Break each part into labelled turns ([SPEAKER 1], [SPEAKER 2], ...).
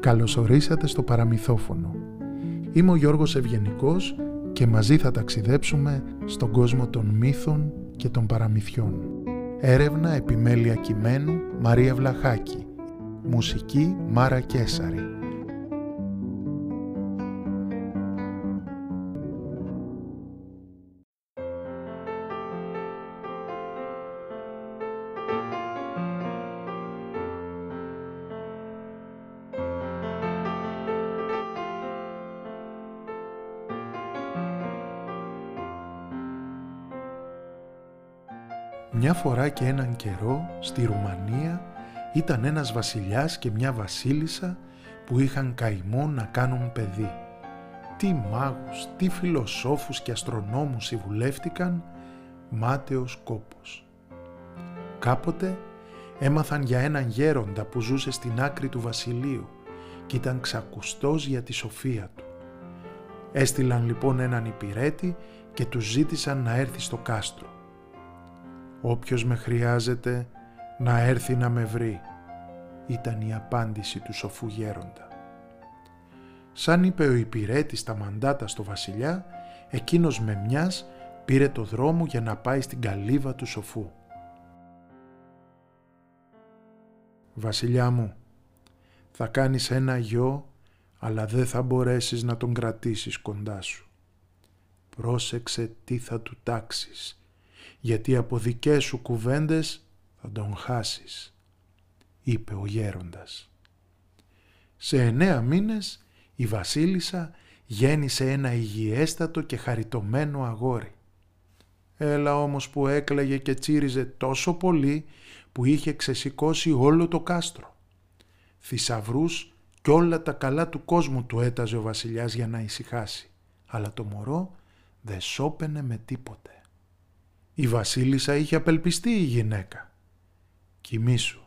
[SPEAKER 1] Καλωσορίσατε στο παραμυθόφωνο. Είμαι ο Γιώργος Ευγενικός και μαζί θα ταξιδέψουμε στον κόσμο των μύθων και των παραμυθιών. Έρευνα επιμέλεια κειμένου Μαρία Βλαχάκη. Μουσική Μάρα Κέσαρη. Μια φορά και έναν καιρό στη Ρουμανία ήταν ένας βασιλιάς και μια βασίλισσα που είχαν καημό να κάνουν παιδί. Τι μάγους, τι φιλοσόφους και αστρονόμους συμβουλεύτηκαν, μάταιος κόπος. Κάποτε έμαθαν για έναν γέροντα που ζούσε στην άκρη του βασιλείου και ήταν ξακουστός για τη σοφία του. Έστειλαν λοιπόν έναν υπηρέτη και τους ζήτησαν να έρθει στο κάστρο. «Όποιος με χρειάζεται να έρθει να με βρει», ήταν η απάντηση του σοφού γέροντα. Σαν είπε ο υπηρέτης τα μαντάτα στο βασιλιά, εκείνος με μιας πήρε το δρόμο για να πάει στην καλύβα του σοφού. «Βασιλιά μου, θα κάνεις ένα γιο, αλλά δεν θα μπορέσεις να τον κρατήσεις κοντά σου. Πρόσεξε τι θα του τάξεις γιατί από δικές σου κουβέντες θα τον χάσεις, είπε ο γέροντας. Σε εννέα μήνες η βασίλισσα γέννησε ένα υγιέστατο και χαριτωμένο αγόρι. Έλα όμως που έκλαιγε και τσίριζε τόσο πολύ που είχε ξεσηκώσει όλο το κάστρο. Θησαυρούς κι όλα τα καλά του κόσμου του έταζε ο βασιλιάς για να ησυχάσει, αλλά το μωρό δεν σώπαινε με τίποτε. Η βασίλισσα είχε απελπιστεί η γυναίκα. «Κοιμήσου,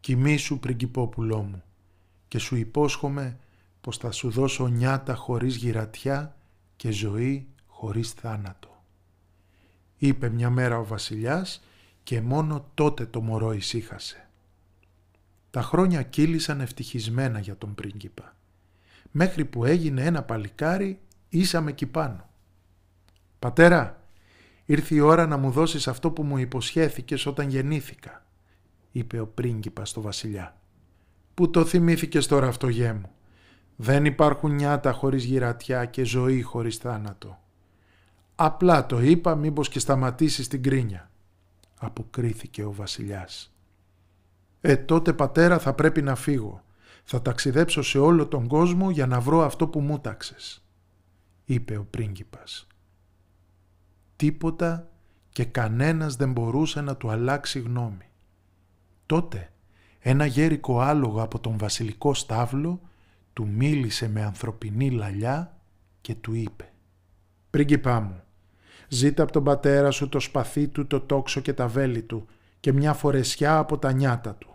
[SPEAKER 1] κοιμήσου πριγκυπόπουλό μου και σου υπόσχομαι πως θα σου δώσω νιάτα χωρίς γυρατιά και ζωή χωρίς θάνατο». Είπε μια μέρα ο βασιλιάς και μόνο τότε το μωρό ησύχασε. Τα χρόνια κύλησαν ευτυχισμένα για τον πρίγκιπα. Μέχρι που έγινε ένα παλικάρι ήσαμε εκεί πάνω. «Πατέρα, Ήρθε η ώρα να μου δώσεις αυτό που μου υποσχέθηκες όταν γεννήθηκα, είπε ο πρίγκιπας στο βασιλιά. Πού το θυμήθηκες τώρα αυτό γέ μου; Δεν υπάρχουν νιάτα χωρίς γυρατιά και ζωή χωρίς θάνατο. Απλά το είπα μήπως και σταματήσεις την κρίνια, αποκρίθηκε ο βασιλιάς. Ε, τότε πατέρα θα πρέπει να φύγω. Θα ταξιδέψω σε όλο τον κόσμο για να βρω αυτό που μου τάξες, είπε ο πρίγκιπας τίποτα και κανένας δεν μπορούσε να του αλλάξει γνώμη. Τότε ένα γέρικο άλογο από τον βασιλικό στάβλο του μίλησε με ανθρωπινή λαλιά και του είπε «Πρίγκιπά μου, ζήτα από τον πατέρα σου το σπαθί του, το τόξο και τα βέλη του και μια φορεσιά από τα νιάτα του.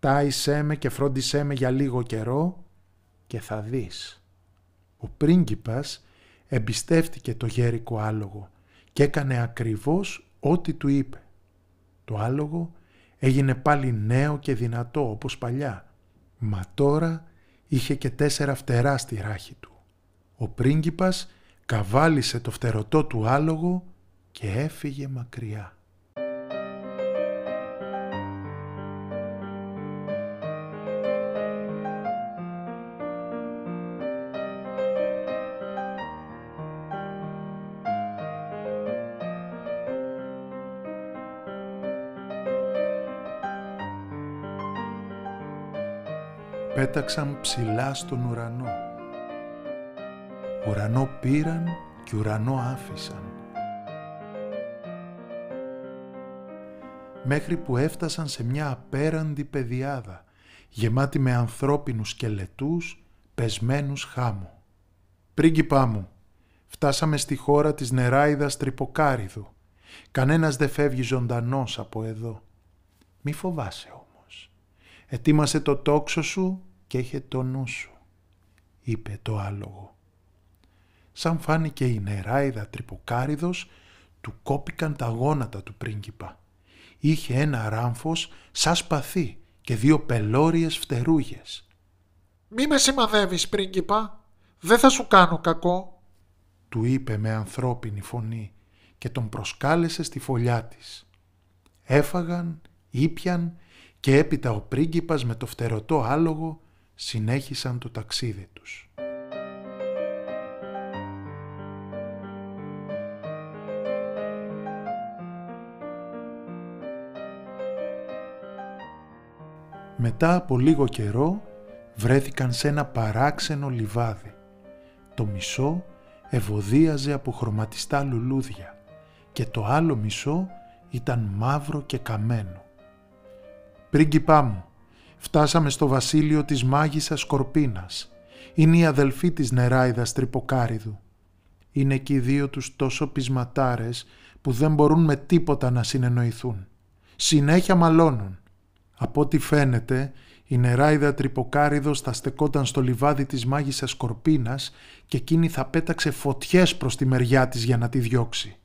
[SPEAKER 1] Τάισέ με και φρόντισέ με για λίγο καιρό και θα δεις». Ο πρίγκιπας εμπιστεύτηκε το γέρικο άλογο και έκανε ακριβώς ό,τι του είπε. Το άλογο έγινε πάλι νέο και δυνατό όπως παλιά, μα τώρα είχε και τέσσερα φτερά στη ράχη του. Ο πρίγκιπας καβάλισε το φτερωτό του άλογο και έφυγε μακριά. Πέταξαν ψηλά στον ουρανό. Ουρανό πήραν και ουρανό άφησαν. Μέχρι που έφτασαν σε μια απέραντη πεδιάδα, γεμάτη με ανθρώπινους σκελετούς, πεσμένους χάμου. «Πρίγκιπά μου, φτάσαμε στη χώρα της νεράιδας Τρυποκάριδου. Κανένας δεν φεύγει ζωντανός από εδώ. Μη φοβάσαι όμως. Ετοίμασε το τόξο σου και είχε το νου σου, είπε το άλογο. Σαν φάνηκε η νεράιδα τρυποκάριδος, του κόπηκαν τα γόνατα του πρίγκιπα. Είχε ένα ράμφος σαν σπαθί και δύο πελώριες φτερούγες.
[SPEAKER 2] «Μη με σημαδεύεις, πρίγκιπα, δεν θα σου κάνω κακό»,
[SPEAKER 1] του είπε με ανθρώπινη φωνή και τον προσκάλεσε στη φωλιά της. Έφαγαν, ήπιαν και έπειτα ο πρίγκιπας με το φτερωτό άλογο συνέχισαν το ταξίδι τους. Μετά από λίγο καιρό βρέθηκαν σε ένα παράξενο λιβάδι. Το μισό ευωδίαζε από χρωματιστά λουλούδια και το άλλο μισό ήταν μαύρο και καμένο. «Πρίγκιπά μου, φτάσαμε στο βασίλειο της μάγισσας Σκορπίνας. Είναι η αδελφή της νεράιδας Τρυποκάριδου. Είναι και οι δύο τους τόσο πεισματάρες που δεν μπορούν με τίποτα να συνεννοηθούν. Συνέχεια μαλώνουν. Από ό,τι φαίνεται, η νεράιδα Τρυποκάριδος θα στεκόταν στο λιβάδι της μάγισσας Σκορπίνας και εκείνη θα πέταξε φωτιές προς τη μεριά της για να τη διώξει.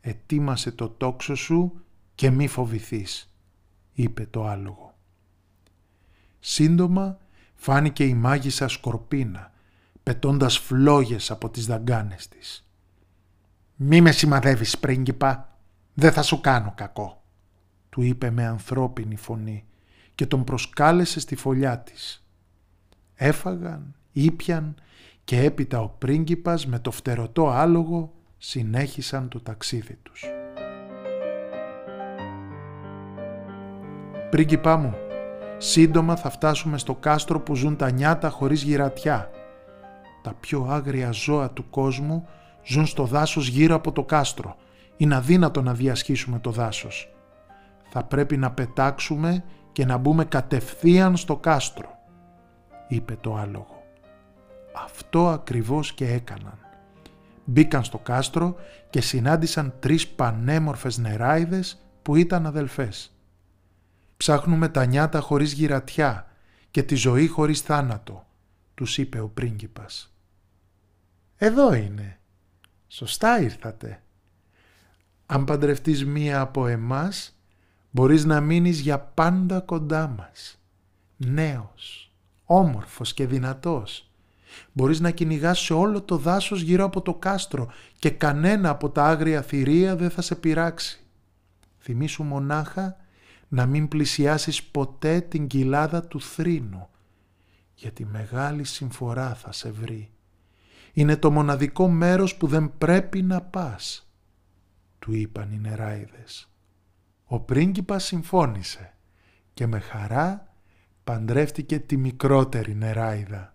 [SPEAKER 1] «Ετοίμασε το τόξο σου και μη φοβηθείς», είπε το άλογο. Σύντομα φάνηκε η μάγισσα Σκορπίνα, πετώντας φλόγες από τις δαγκάνες της. «Μη με σημαδεύεις, πρίγκιπα, δεν θα σου κάνω κακό», του είπε με ανθρώπινη φωνή και τον προσκάλεσε στη φωλιά της. Έφαγαν, ήπιαν και έπειτα ο πρίγκιπας με το φτερωτό άλογο συνέχισαν το ταξίδι τους. «Πρίγκιπά μου, σύντομα θα φτάσουμε στο κάστρο που ζουν τα νιάτα χωρίς γυρατιά. Τα πιο άγρια ζώα του κόσμου ζουν στο δάσος γύρω από το κάστρο. Είναι αδύνατο να διασχίσουμε το δάσος. Θα πρέπει να πετάξουμε και να μπούμε κατευθείαν στο κάστρο», είπε το άλογο. Αυτό ακριβώς και έκαναν. Μπήκαν στο κάστρο και συνάντησαν τρεις πανέμορφες νεράιδες που ήταν αδελφές. «Ψάχνουμε τα νιάτα χωρίς γυρατιά και τη ζωή χωρίς θάνατο», τους είπε ο πρίγκιπας. «Εδώ είναι. Σωστά ήρθατε. Αν παντρευτείς μία από εμάς, μπορείς να μείνεις για πάντα κοντά μας. Νέος, όμορφος και δυνατός Μπορείς να κυνηγάς σε όλο το δάσος γύρω από το κάστρο και κανένα από τα άγρια θηρία δεν θα σε πειράξει. Θυμήσου μονάχα να μην πλησιάσεις ποτέ την κοιλάδα του θρήνου, γιατί μεγάλη συμφορά θα σε βρει. Είναι το μοναδικό μέρος που δεν πρέπει να πας, του είπαν οι νεράιδες. Ο πρίγκιπας συμφώνησε και με χαρά παντρεύτηκε τη μικρότερη νεράιδα.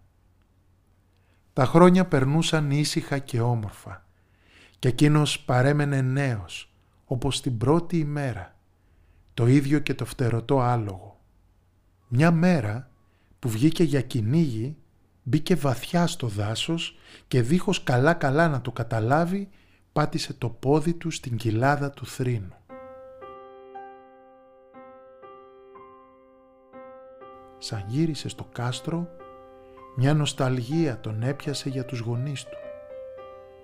[SPEAKER 1] Τα χρόνια περνούσαν ήσυχα και όμορφα και εκείνος παρέμενε νέος όπως την πρώτη ημέρα, το ίδιο και το φτερωτό άλογο. Μια μέρα που βγήκε για κυνήγι μπήκε βαθιά στο δάσος και δίχως καλά-καλά να το καταλάβει πάτησε το πόδι του στην κοιλάδα του θρήνου. Σαν γύρισε στο κάστρο μια νοσταλγία τον έπιασε για τους γονείς του.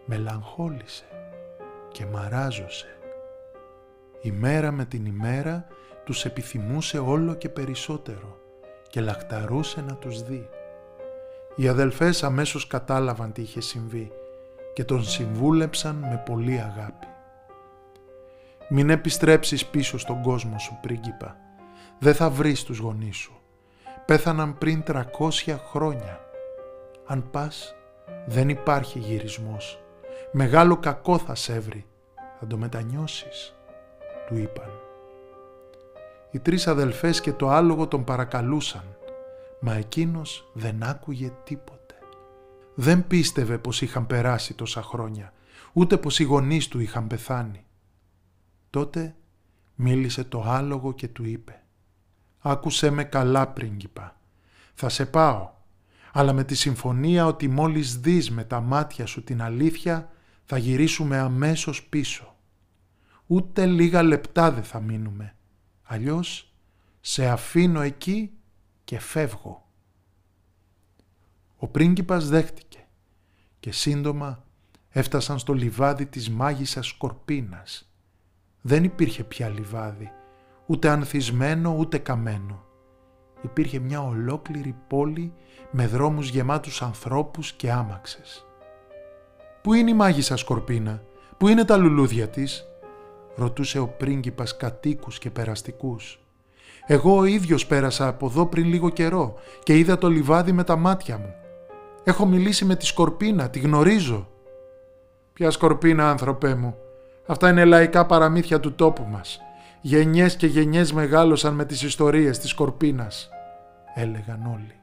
[SPEAKER 1] Μελαγχόλησε και μαράζωσε. Η μέρα με την ημέρα τους επιθυμούσε όλο και περισσότερο και λαχταρούσε να τους δει. Οι αδελφές αμέσως κατάλαβαν τι είχε συμβεί και τον συμβούλεψαν με πολύ αγάπη. «Μην επιστρέψεις πίσω στον κόσμο σου, πρίγκιπα. Δεν θα βρεις τους γονείς σου πέθαναν πριν 300 χρόνια. Αν πας, δεν υπάρχει γυρισμός. Μεγάλο κακό θα σε βρει. Θα το μετανιώσεις, του είπαν. Οι τρεις αδελφές και το άλογο τον παρακαλούσαν, μα εκείνος δεν άκουγε τίποτε. Δεν πίστευε πως είχαν περάσει τόσα χρόνια, ούτε πως οι γονείς του είχαν πεθάνει. Τότε μίλησε το άλογο και του είπε Άκουσέ με καλά πρίγκιπα. Θα σε πάω, αλλά με τη συμφωνία ότι μόλις δεις με τα μάτια σου την αλήθεια θα γυρίσουμε αμέσως πίσω. Ούτε λίγα λεπτά δεν θα μείνουμε. Αλλιώς σε αφήνω εκεί και φεύγω. Ο πρίγκιπας δέχτηκε και σύντομα έφτασαν στο λιβάδι της μάγισσας Σκορπίνας. Δεν υπήρχε πια λιβάδι ούτε ανθισμένο ούτε καμένο. υπήρχε μια ολόκληρη πόλη με δρόμους γεμάτους ανθρώπους και άμαξες. «Πού είναι η μάγισσα Σκορπίνα, πού είναι τα λουλούδια της» ρωτούσε ο πρίγκιπας κατοίκους και περαστικούς. «Εγώ ο ίδιος πέρασα από εδώ πριν λίγο καιρό και είδα το λιβάδι με τα μάτια μου. Έχω μιλήσει με τη Σκορπίνα, τη γνωρίζω». «Ποια Σκορπίνα, άνθρωπέ μου, αυτά είναι λαϊκά παραμύθια του τόπου μας. Γενιές και γενιές μεγάλωσαν με τις ιστορίες της Σκορπίνας», έλεγαν όλοι.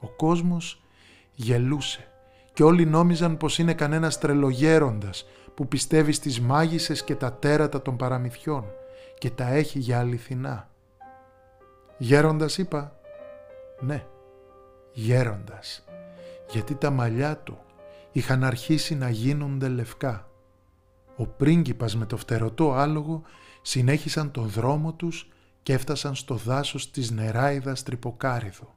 [SPEAKER 1] Ο κόσμος γελούσε και όλοι νόμιζαν πως είναι κανένας τρελογέροντας που πιστεύει στις μάγισσες και τα τέρατα των παραμυθιών και τα έχει για αληθινά. Γέροντας είπα, ναι, γέροντας, γιατί τα μαλλιά του είχαν αρχίσει να γίνονται λευκά. Ο πρίγκιπας με το φτερωτό άλογο συνέχισαν τον δρόμο τους και έφτασαν στο δάσος της νεράιδας τρυποκάριδο.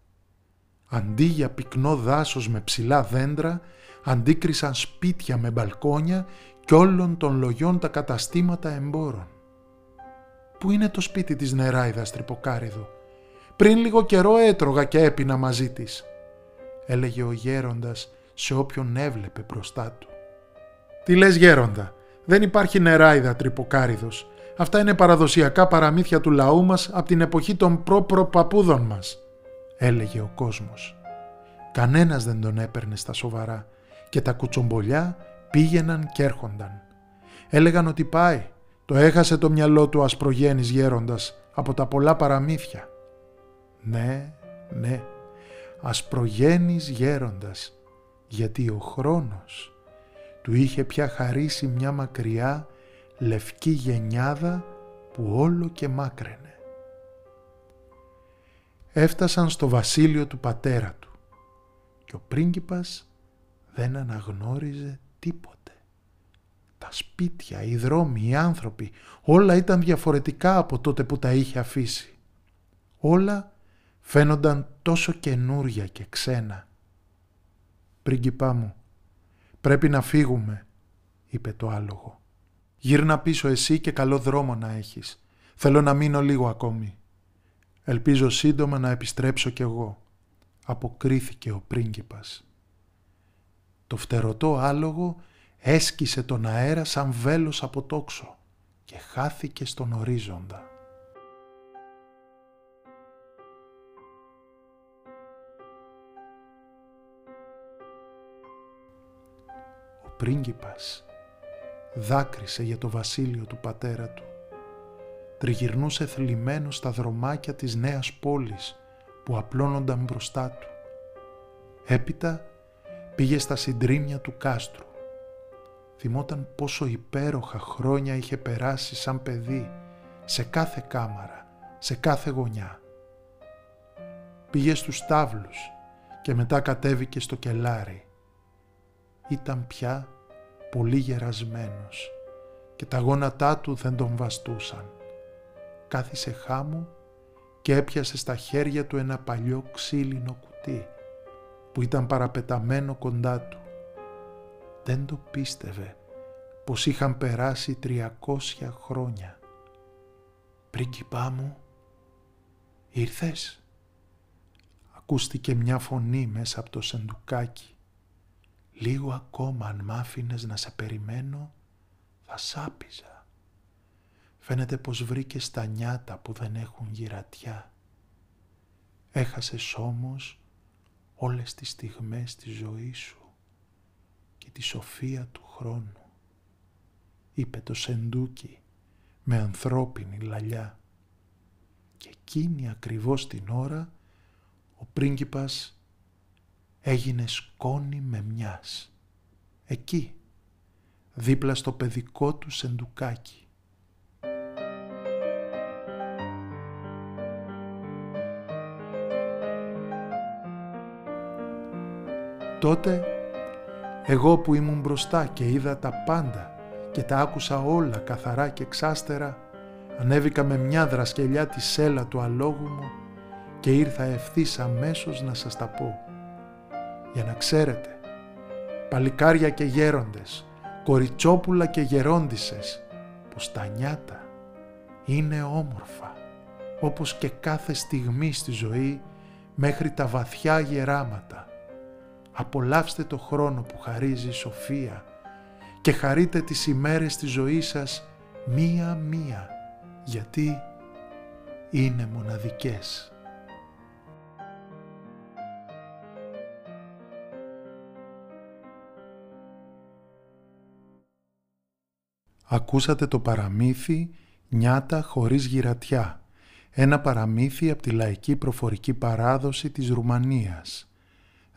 [SPEAKER 1] Αντί για πυκνό δάσος με ψηλά δέντρα, αντίκρισαν σπίτια με μπαλκόνια και όλων των λογιών τα καταστήματα εμπόρων. «Πού είναι το σπίτι της νεράιδας τρυποκάριδο. Πριν λίγο καιρό έτρωγα και έπινα μαζί της», έλεγε ο γέροντας σε όποιον έβλεπε μπροστά του. «Τι λες γέροντα, δεν υπάρχει νεράιδα τρυποκάριδος. Αυτά είναι παραδοσιακά παραμύθια του λαού μας από την εποχή των προ-προπαπούδων μας», έλεγε ο κόσμος. Κανένας δεν τον έπαιρνε στα σοβαρά και τα κουτσομπολιά πήγαιναν και έρχονταν. Έλεγαν ότι πάει, το έχασε το μυαλό του ασπρογένης γέροντας από τα πολλά παραμύθια. Ναι, ναι, ασπρογένης γέροντας, γιατί ο χρόνος του είχε πια χαρίσει μια μακριά λευκή γενιάδα που όλο και μάκραινε. Έφτασαν στο βασίλειο του πατέρα του και ο πρίγκιπας δεν αναγνώριζε τίποτε. Τα σπίτια, οι δρόμοι, οι άνθρωποι, όλα ήταν διαφορετικά από τότε που τα είχε αφήσει. Όλα φαίνονταν τόσο καινούρια και ξένα. «Πρίγκιπά μου, πρέπει να φύγουμε», είπε το άλογο. «Γύρνα πίσω εσύ και καλό δρόμο να έχεις. Θέλω να μείνω λίγο ακόμη». «Ελπίζω σύντομα να επιστρέψω κι εγώ», αποκρίθηκε ο πρίγκιπας. Το φτερωτό άλογο έσκησε τον αέρα σαν βέλος από τόξο και χάθηκε στον ορίζοντα. Ο πρίγκιπας δάκρυσε για το βασίλειο του πατέρα του. Τριγυρνούσε θλιμμένο στα δρομάκια της νέας πόλης που απλώνονταν μπροστά του. Έπειτα πήγε στα συντρίμια του κάστρου. Θυμόταν πόσο υπέροχα χρόνια είχε περάσει σαν παιδί, σε κάθε κάμαρα, σε κάθε γωνιά. Πήγε στους στάβλους και μετά κατέβηκε στο κελάρι. Ήταν πια πολύ γερασμένος και τα γόνατά του δεν τον βαστούσαν. Κάθισε χάμου και έπιασε στα χέρια του ένα παλιό ξύλινο κουτί που ήταν παραπεταμένο κοντά του. Δεν το πίστευε πως είχαν περάσει τριακόσια χρόνια. «Πρίγκιπά μου, ήρθες» ακούστηκε μια φωνή μέσα από το σεντουκάκι. «Λίγο ακόμα αν μ' άφηνες να σε περιμένω, θα σάπιζα. Φαίνεται πως βρήκες τα νιάτα που δεν έχουν γυρατιά. Έχασες όμως όλες τις στιγμές της ζωής σου και τη σοφία του χρόνου, είπε το σεντούκι με ανθρώπινη λαλιά. Και εκείνη ακριβώς την ώρα ο πρίγκιπας έγινε σκόνη με μιας. Εκεί, δίπλα στο παιδικό του σεντουκάκι. Τότε εγώ που ήμουν μπροστά και είδα τα πάντα και τα άκουσα όλα καθαρά και ξάστερα, ανέβηκα με μια δρασκελιά τη σέλα του αλόγου μου και ήρθα ευθύς αμέσως να σας τα πω. Για να ξέρετε, παλικάρια και γέροντες, κοριτσόπουλα και γερόντισες, πως τα νιάτα είναι όμορφα όπως και κάθε στιγμή στη ζωή μέχρι τα βαθιά γεράματα. Απολαύστε το χρόνο που χαρίζει η σοφία και χαρείτε τις ημέρες της ζωής σας μία-μία, γιατί είναι μοναδικές. Ακούσατε το παραμύθι «Νιάτα χωρίς γυρατιά», ένα παραμύθι από τη λαϊκή προφορική παράδοση της Ρουμανίας.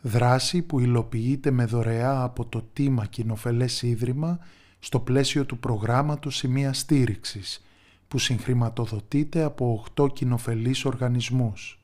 [SPEAKER 1] Δράση που υλοποιείται με δωρεά από το Τίμα Κοινοφελές Ίδρυμα στο πλαίσιο του προγράμματος Σημεία Στήριξης, που συγχρηματοδοτείται από 8 κοινοφελείς οργανισμούς.